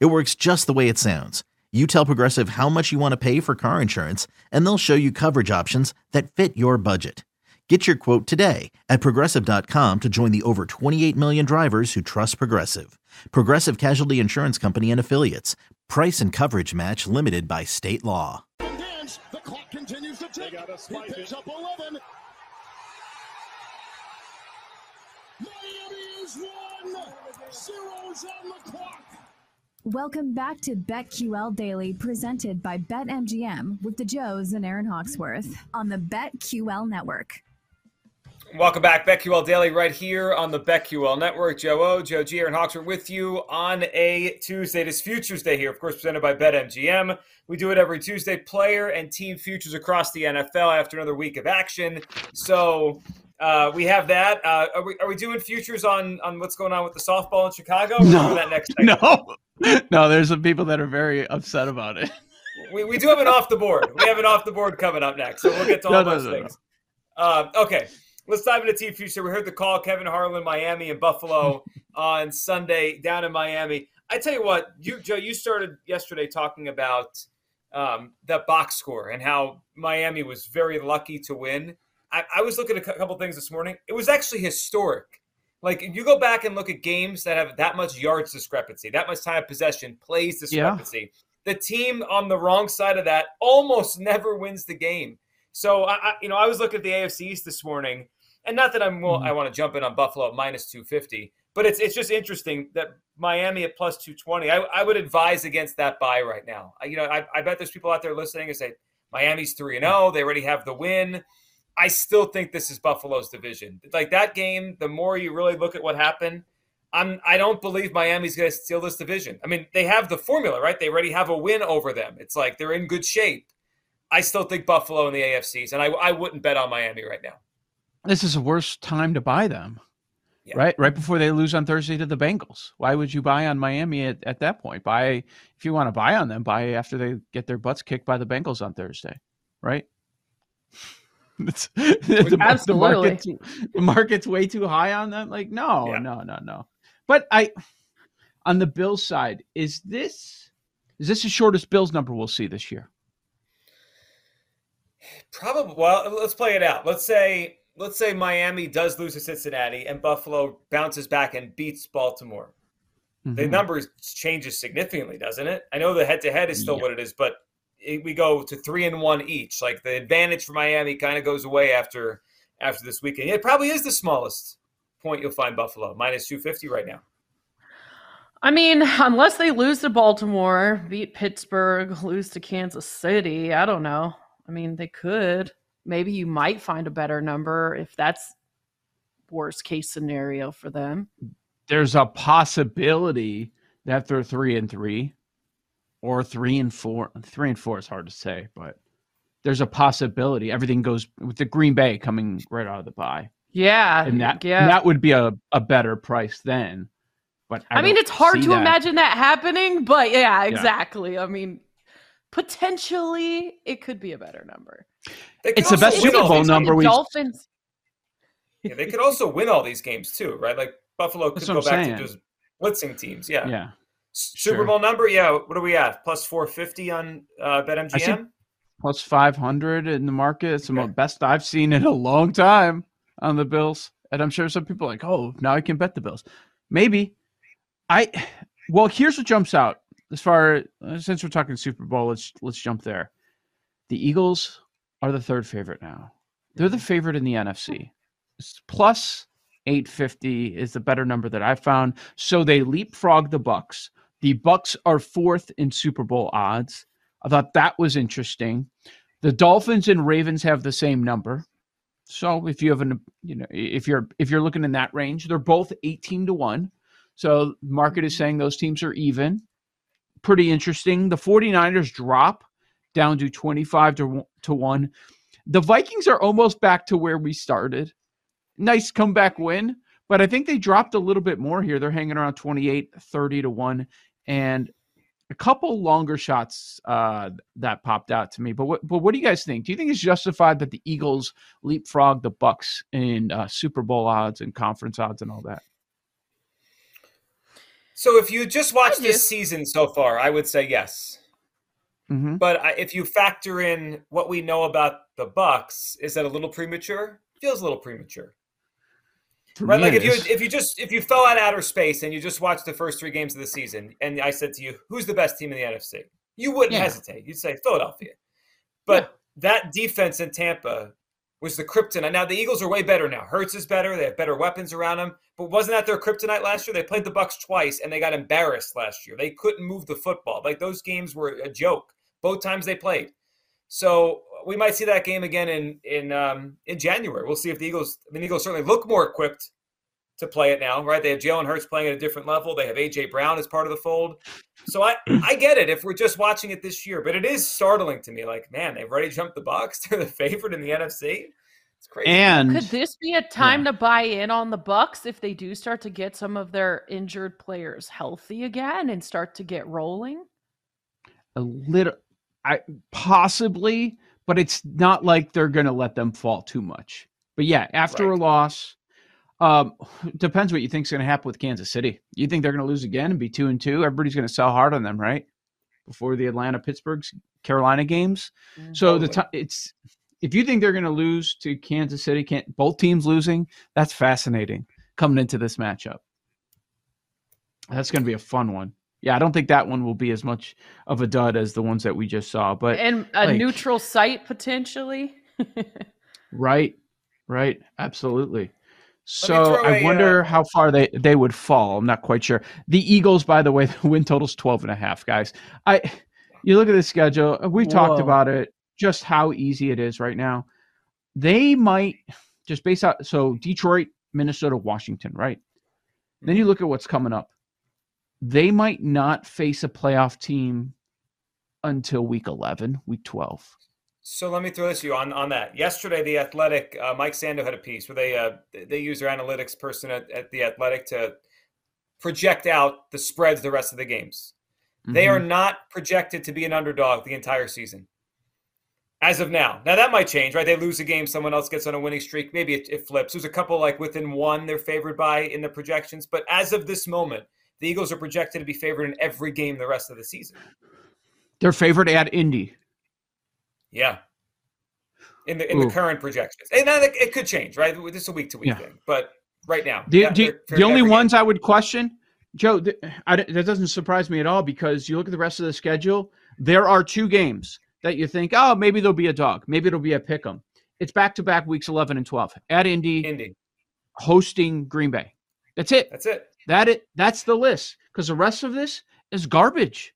It works just the way it sounds. You tell Progressive how much you want to pay for car insurance, and they'll show you coverage options that fit your budget. Get your quote today at progressive.com to join the over 28 million drivers who trust Progressive. Progressive Casualty Insurance Company and Affiliates. Price and coverage match limited by state law. Dance. The clock continues to tick. He picks up 11. Miami is one. Zeros on the clock. Welcome back to BetQL Daily, presented by BetMGM with the Joes and Aaron Hawksworth on the BetQL Network. Welcome back, BetQL Daily, right here on the BetQL Network. Joe O, Joe G, Aaron Hawksworth with you on a Tuesday. This Futures Day here, of course, presented by BetMGM. We do it every Tuesday. Player and team futures across the NFL after another week of action. So uh, we have that. Uh, are, we, are we doing futures on on what's going on with the softball in Chicago? Or No. that next segment? No, no, there's some people that are very upset about it. We, we do have an off the board. We have an off the board coming up next. So we'll get to all No, those no, no. things. Uh, okay. Let's dive into team future. We heard the call Kevin Harlan, Miami, and Buffalo on Sunday down in Miami. I tell you what, you Joe, you started yesterday talking about um, that box score and how Miami was very lucky to win. I, I was looking at a couple things this morning. It was actually historic. Like if you go back and look at games that have that much yards discrepancy, that much time of possession, plays discrepancy. The team on the wrong side of that almost never wins the game. So I, I you know, I was looking at the AFC East this morning, and not that I'm well, Mhm. I want to jump in on Buffalo at minus two fifty, but it's it's just interesting that Miami at plus two twenty. I, I would advise against that buy right now. I, you know, I, I bet there's people out there listening and say Miami's three and zero. They already have the win. I still think this is Buffalo's division. Like that game, the more you really look at what happened, I'm I don't believe Miami's going to steal this division. I mean, they have the formula, right? They already have a win over them. It's like they're in good shape. I still think Buffalo in the AFCs, and I, I wouldn't bet on Miami right now. This is the worst time to buy them. Yeah. Right, right before they lose on Thursday to the Bengals. Why would you buy on Miami at, at that point? Buy if you want to buy on them, buy after they get their butts kicked by the Bengals on Thursday, right? It's- the, Absolutely. The market's, the market's way too high on them. Like, no, Yeah. no, no, no. But I, on the Bills side, is this is this the shortest Bills number we'll see this year? Probably. Well, let's play it out. Let's say let's say Miami does lose to Cincinnati, and Buffalo bounces back and beats Baltimore. The Mhm. numbers changes significantly, doesn't it? I know the head to head is still Yeah. what it is, but it, we go to three and one each. Like the advantage for Miami kind of goes away after after this weekend. It probably is the smallest point you'll find Buffalo minus two fifty right now. I mean, unless they lose to Baltimore, beat Pittsburgh, lose to Kansas City, I don't know. I mean, they could. Maybe you might find a better number if that's worst case scenario for them. there's a possibility that they're three and three or three and four. Three and four is hard to say, but there's a possibility everything goes with the Green Bay coming right out of the bye. Yeah. And that yeah. that would be a, a better price then. But I, I, mean, it's hard to that. imagine that happening, but yeah, exactly. I mean, potentially it could be a better number. It's the best win Super Bowl number we've- Dolphins. Yeah, they could also win all these games too, right? Like Buffalo could That's go back saying. to just blitzing teams. Yeah. Yeah. Super Sure. Bowl number, yeah. What are we at? Plus four fifty on uh, BetMGM. Plus five hundred in the market. It's the Okay. mo- best I've seen in a long time on the Bills. And I'm sure some people are like, oh, now I can bet the Bills. Maybe. I well, here's what jumps out as far since we're talking Super Bowl, let's let's jump there. The Eagles are the third favorite now. They're the favorite in the NFC. It's plus 850 is the better number that I found. So they leapfrog the Bucs. The Bucs are fourth in Super Bowl odds. I thought that was interesting. The Dolphins and Ravens have the same number. So if you have an you know if you're if you're looking in that range, they're both 18 to 1. So the market is mm-hmm. saying those teams are even. pretty interesting. The 49ers drop down to 25 to, to 1. The Vikings are almost back to where we started. Nice comeback win, but I think they dropped a little bit more here. They're hanging around 28, 30 to 1. And a couple longer shots uh, that popped out to me. But what, but what do you guys think? Do you think it's justified that the Eagles leapfrog the Bucs in uh, Super Bowl odds and conference odds and all that? So if you just watch this season so far, I would say yes. Mm-hmm. But I, if you factor in what we know about the Bucs, is that a little premature? Feels a little premature. Right, like if you if you just if you fell out outer space and you just watched the first three games of the season, and I said to you, "Who's the best team in the NFC?" You wouldn't Yeah. hesitate. You'd say Philadelphia. But that defense in Tampa was the kryptonite. Now the Eagles are way better now. Hurts is better. They have better weapons around them. But wasn't that their kryptonite last year? They played the Bucs twice and they got embarrassed last year. They couldn't move the football. Like those games were a joke both times they played. So we might see that game again in in um, in January. We'll see if the Eagles. I mean, the Eagles certainly look more equipped to play it now, right? They have Jalen Hurts playing at a different level. They have AJ Brown as part of the fold. So I I get it if we're just watching it this year, but it is startling to me. Like, man, they've already jumped the Bucs. They're the favorite in the NFC. It's crazy. and Could this be a time to buy in on the Bucs if they do start to get some of their injured players healthy again and start to get rolling? a little I possibly, but it's not like they're going to let them fall too much. But yeah, after Right. a loss, um, depends what you think's going to happen with Kansas City. You think they're going to lose again and be two and two? Everybody's going to sell hard on them, right? Before the Atlanta, Pittsburgh, Carolina games. So the Totally. time it's if you think they're going to lose to Kansas City, can't both teams losing? That's fascinating coming into this matchup. That's going to be a fun one. Yeah, I don't think that one will be as much of a dud as the ones that we just saw, but and a like- neutral site potentially. right, right, absolutely. So throw I a, wonder uh, how far they, they would fall. I'm not quite sure. The Eagles, by the way, the win total's 12 and a half, guys. I you look at the schedule, uh, we talked Whoa. about it, just how easy it is right now. They might just based out so Detroit, Minnesota, Washington, right? Then you look at what's coming up. They might not face a playoff team until week 11, week 12. So let me throw this to you on, on that. Yesterday, the Athletic, uh, Mike Sando had a piece where they uh, they use their analytics person at, at the Athletic to project out the spreads the rest of the games. They Mm-hmm. are not projected to be an underdog the entire season. As of now. Now that might change, right? They lose a game, someone else gets on a winning streak. Maybe it, it flips. There's a couple like within one they're favored by in the projections. But as of this moment, the Eagles are projected to be favored in every game the rest of the season. They're favored at Indy. Yeah. In the in Ooh. the current projections, and it could change, right? This is a week to week thing, but right now, The, yeah, the, they're the only game. ones I would question, Joe, th- I, that doesn't surprise me at all because you look at the rest of the schedule. There are two games that you think, oh, maybe there'll be a dog, maybe it'll be a pick 'em. It's back to back weeks 11 and 12 at Indy, Indy. hosting Green Bay. That's it. That's it. That it. That's the list because the rest of this is garbage.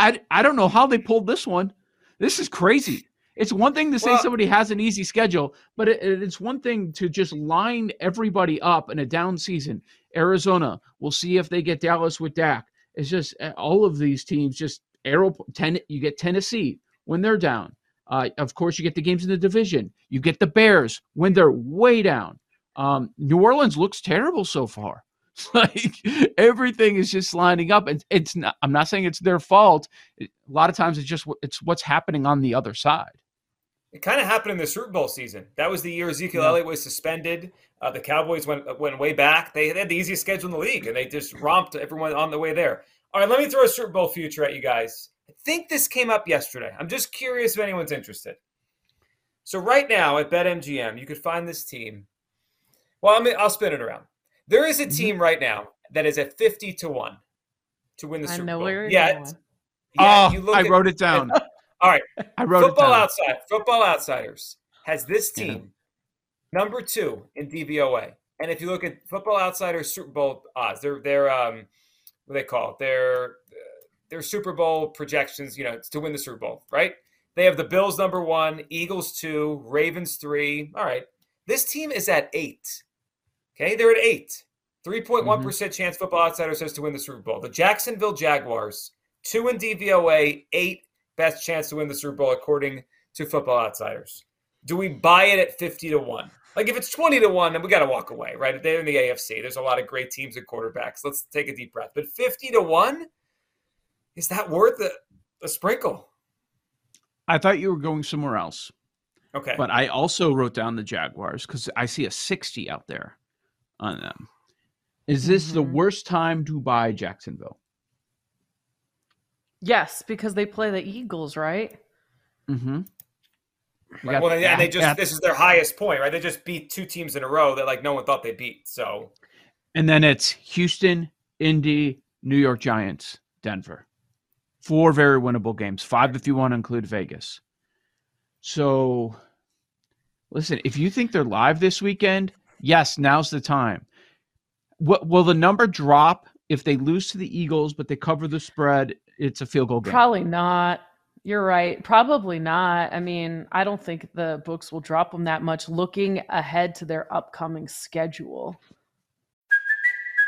I I don't know how they pulled this one. This is crazy. It's one thing to say Well- somebody has an easy schedule, but it, it's one thing to just line everybody up in a down season. Arizona, we'll see if they get Dallas with Dak. It's just uh, all of these teams just arrow ten. You get Tennessee when they're down. Uh, of course, you get the games in the division. You get the Bears when they're way down. Um, New Orleans looks terrible so far. like everything is just lining up and it's not i'm not saying it's their fault a lot of times it's just it's what's happening on the other side It kind of happened in the Super Bowl season. That was the year Ezekiel Yeah. Elliott was suspended. Uh, the Cowboys went went way back. They had the easiest schedule in the league, and they just romped everyone on the way there. All right, let me throw a Super Bowl future at you guys. I think this came up yesterday. I'm just curious if anyone's interested. So right now at BetMGM, you could find this team. Well, I mean, I'll spin it around. There is a Mm-hmm. team right now that is at 50 to one to win the I Super know Bowl. where you're yeah, going. it's- yeah, oh you look i at- wrote it down All right, i wrote Football it down Outside, Football Outsiders has this Yeah. team number two in DVOA. And if you look at Football Outsiders Super Bowl odds, they're they're um what do they call it? They're their Super Bowl projections, you know, to win the Super Bowl, right? They have the Bills number one, Eagles two, Ravens three. All right. This team is at eight. Okay, they're at eight. Mm-hmm. 3.1% chance Football Outsiders says to win the Super Bowl. The Jacksonville Jaguars two in DVOA, eight best chance to win the Super Bowl according to Football Outsiders. Do we buy it at 50 to 1? Like if it's 20 to 1, then we got to walk away, right? They're in the AFC. There's a lot of great teams and quarterbacks. Let's take a deep breath. But 50 to 1, is that worth a, a sprinkle? I thought you were going somewhere else. Okay. But I also wrote down the Jaguars because I see a 60 out there on them. Is this mm-hmm. the worst time to buy Jacksonville? Yes, because they play the Eagles, right? Mm-hmm. Right. Well, yeah, they just this is their highest point, right? They just beat two teams in a row that like no one thought they beat. So, and then it's Houston, Indy, New York Giants, Denver. Four very winnable games. Five if you want to include Vegas. So, listen, if you think they're live this weekend, yes, now's the time. What will the number drop if they lose to the Eagles, but they cover the spread? It's a field goal game. Probably not. You're right. Probably not. I mean, I don't think the books will drop them that much looking ahead to their upcoming schedule.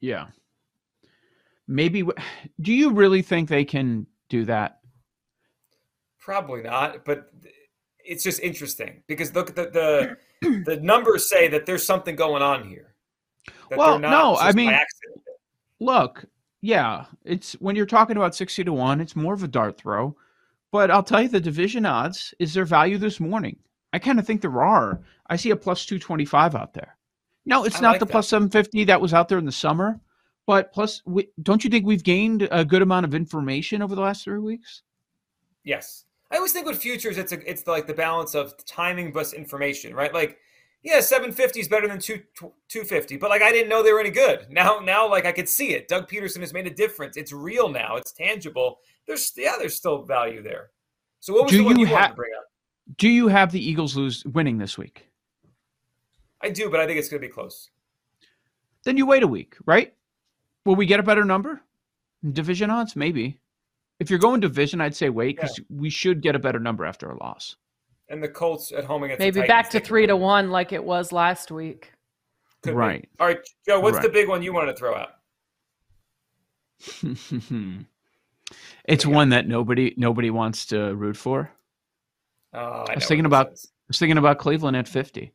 Yeah. Maybe. Do you really think they can do that? Probably not, but it's just interesting because look the the, the numbers say that there's something going on here. Well, no, I mean, look, yeah, it's when you're talking about sixty to one, it's more of a dart throw. But I'll tell you the division odds. Is there value this morning? I kind of think there are. I see a plus 225 out there. No, it's I not like the that. plus 750 that was out there in the summer, but plus, we, don't you think we've gained a good amount of information over the last three weeks? Yes. I always think with futures, it's a, it's like the balance of timing plus information, right? Like, yeah, 750 is better than 2, 250, but like I didn't know they were any good. Now, now, like I could see it. Doug Pederson has made a difference. It's real now. It's tangible there's yeah, there's still value there. So what was do the one you, you ha- to bring up? Do you have the Eagles lose winning this week? I do, but I think it's going to be close. Then you wait a week, right? Will we get a better number? Division odds, maybe. If you're going division, I'd say wait because yeah. we should get a better number after a loss. And the Colts at home against maybe back to three to one like it was last week. Could right. Be. All right, Joe. What's right. the big one you wanted to throw out? It's one that nobody nobody wants to root for. Oh, I, I was thinking about I was thinking about Cleveland at fifty.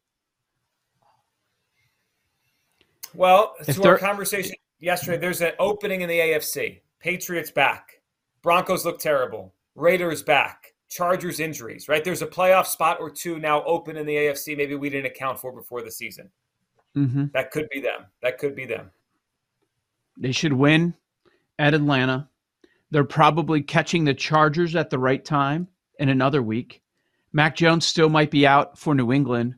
Well, if to our conversation yesterday, there's an opening in the AFC. Patriots back. Broncos look terrible. Raiders back. Chargers injuries, right? There's a playoff spot or two now open in the AFC. Maybe we didn't account for before the season. Mm-hmm. That could be them. That could be them. They should win at Atlanta. They're probably catching the Chargers at the right time in another week. Mac Jones still might be out for New England.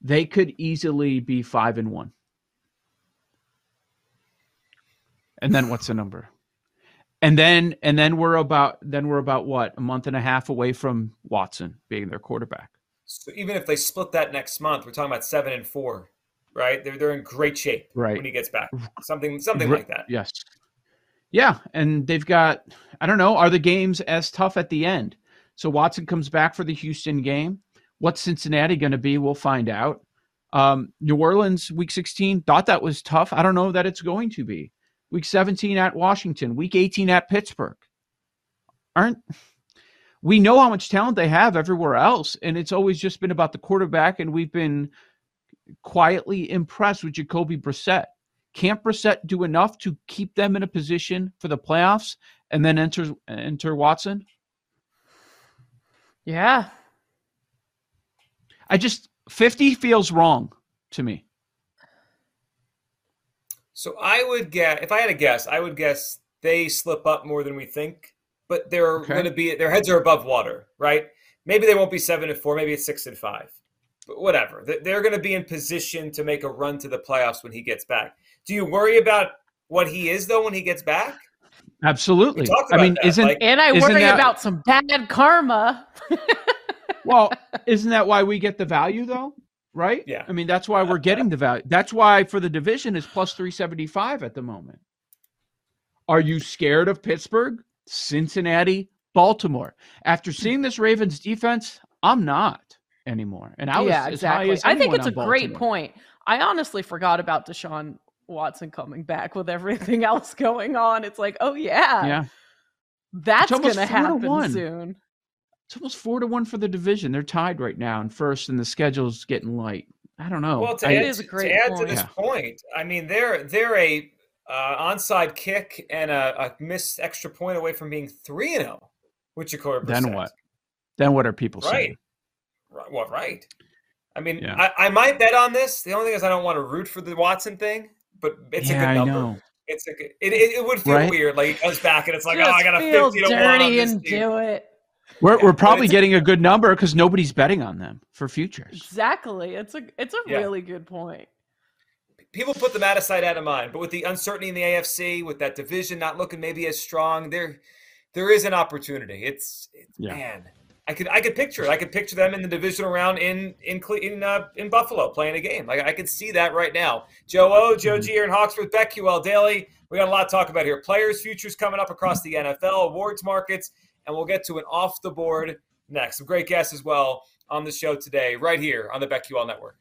They could easily be five and one. And then what's the number? And then and then we're about then we're about what a month and a half away from Watson being their quarterback. So even if they split that next month, we're talking about seven and four, right? They're they're in great shape right. when he gets back. Something something like that. Yes. Yeah, and they've got I don't know, are the games as tough at the end? So Watson comes back for the Houston game. What's Cincinnati going to be? We'll find out. Um, New Orleans, week 16, thought that was tough. I don't know that it's going to be. Week 17 at Washington, week 18 at Pittsburgh. Aren't we know how much talent they have everywhere else, and it's always just been about the quarterback, and we've been quietly impressed with Jacoby Brissett. Can't Brissett do enough to keep them in a position for the playoffs and then enter enter Watson? Yeah. I just 50 feels wrong to me. So I would guess if I had a guess, I would guess they slip up more than we think, but they're okay. going to be their heads are above water, right? Maybe they won't be seven and four, maybe it's six and five, but whatever. They're going to be in position to make a run to the playoffs when he gets back. Do you worry about what he is though when he gets back? Absolutely. I about mean, that, isn't like- And I Isn't worry that- about some bad karma. well, isn't that why we get the value though? Right? Yeah. I mean, that's why we're getting the value. That's why for the division is plus 375 at the moment. Are you scared of Pittsburgh, Cincinnati, Baltimore? After seeing this Ravens defense, I'm not anymore. And I was yeah, as exactly. high as I think anyone it's a on great point. I honestly forgot about Deshaun Watson coming back with everything else going on. It's like, oh yeah, Yeah. that's gonna happen soon. It's almost four to one for the division. They're tied right now in first, and the schedule's getting light. I don't know. Well, to I- add, is a to- great to, add to this Yeah. point, I mean they're they're a uh, onside kick and a, a missed extra point away from being three and zero with Jacoby Brissett. then what? Then what are people Right. saying? Right. Well, right. I mean, Yeah. I, I might bet on this. The only thing is I don't want to root for the Watson thing, but it's yeah, a good I number. know. It's a good. It, it, it would feel Right? weird. Like he comes back and it's like, Just oh, I got a fifty to one on dirty this and team. do it. We're, we're probably getting a good number because nobody's betting on them for futures. Exactly. It's a it's a Yeah. really good point. people put them out of sight, out of mind. But with the uncertainty in the AFC, with that division not looking maybe as strong, there there is an opportunity. It's, it's Yeah. man, I could I could picture it. I could picture them in the divisional round in in in uh, in Buffalo playing a game. Like I could see that right now. Joe O, Joe G, Aaron Hawksworth, BetQL Daily. We got a lot to talk about here. Players' futures coming up across the NFL awards markets, and we'll get to an off the board next. Some great guests as well on the show today, right here on the BetQL Network.